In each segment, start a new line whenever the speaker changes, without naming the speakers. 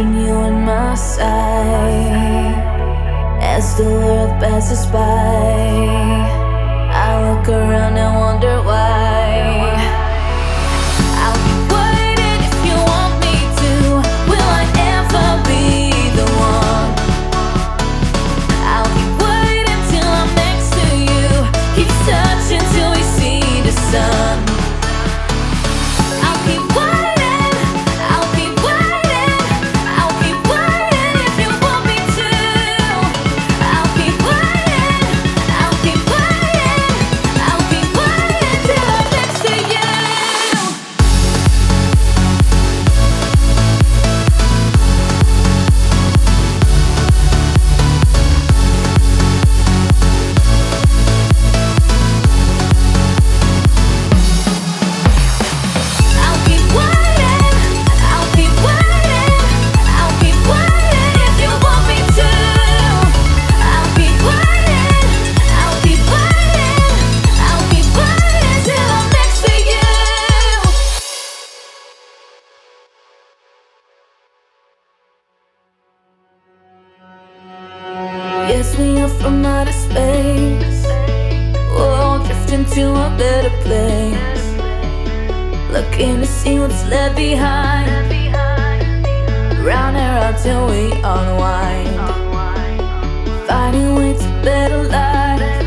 keeping you in my sight. As the world passes by, Yes, we are from outer space. We're all drifting to a better place. Looking to see what's left behind. Round and round till we unwind. Finding ways to better life.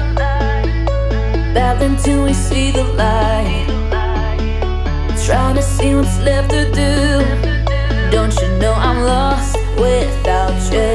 Battling till we see the light. Trying to see what's left to do. Don't you know I'm lost without you?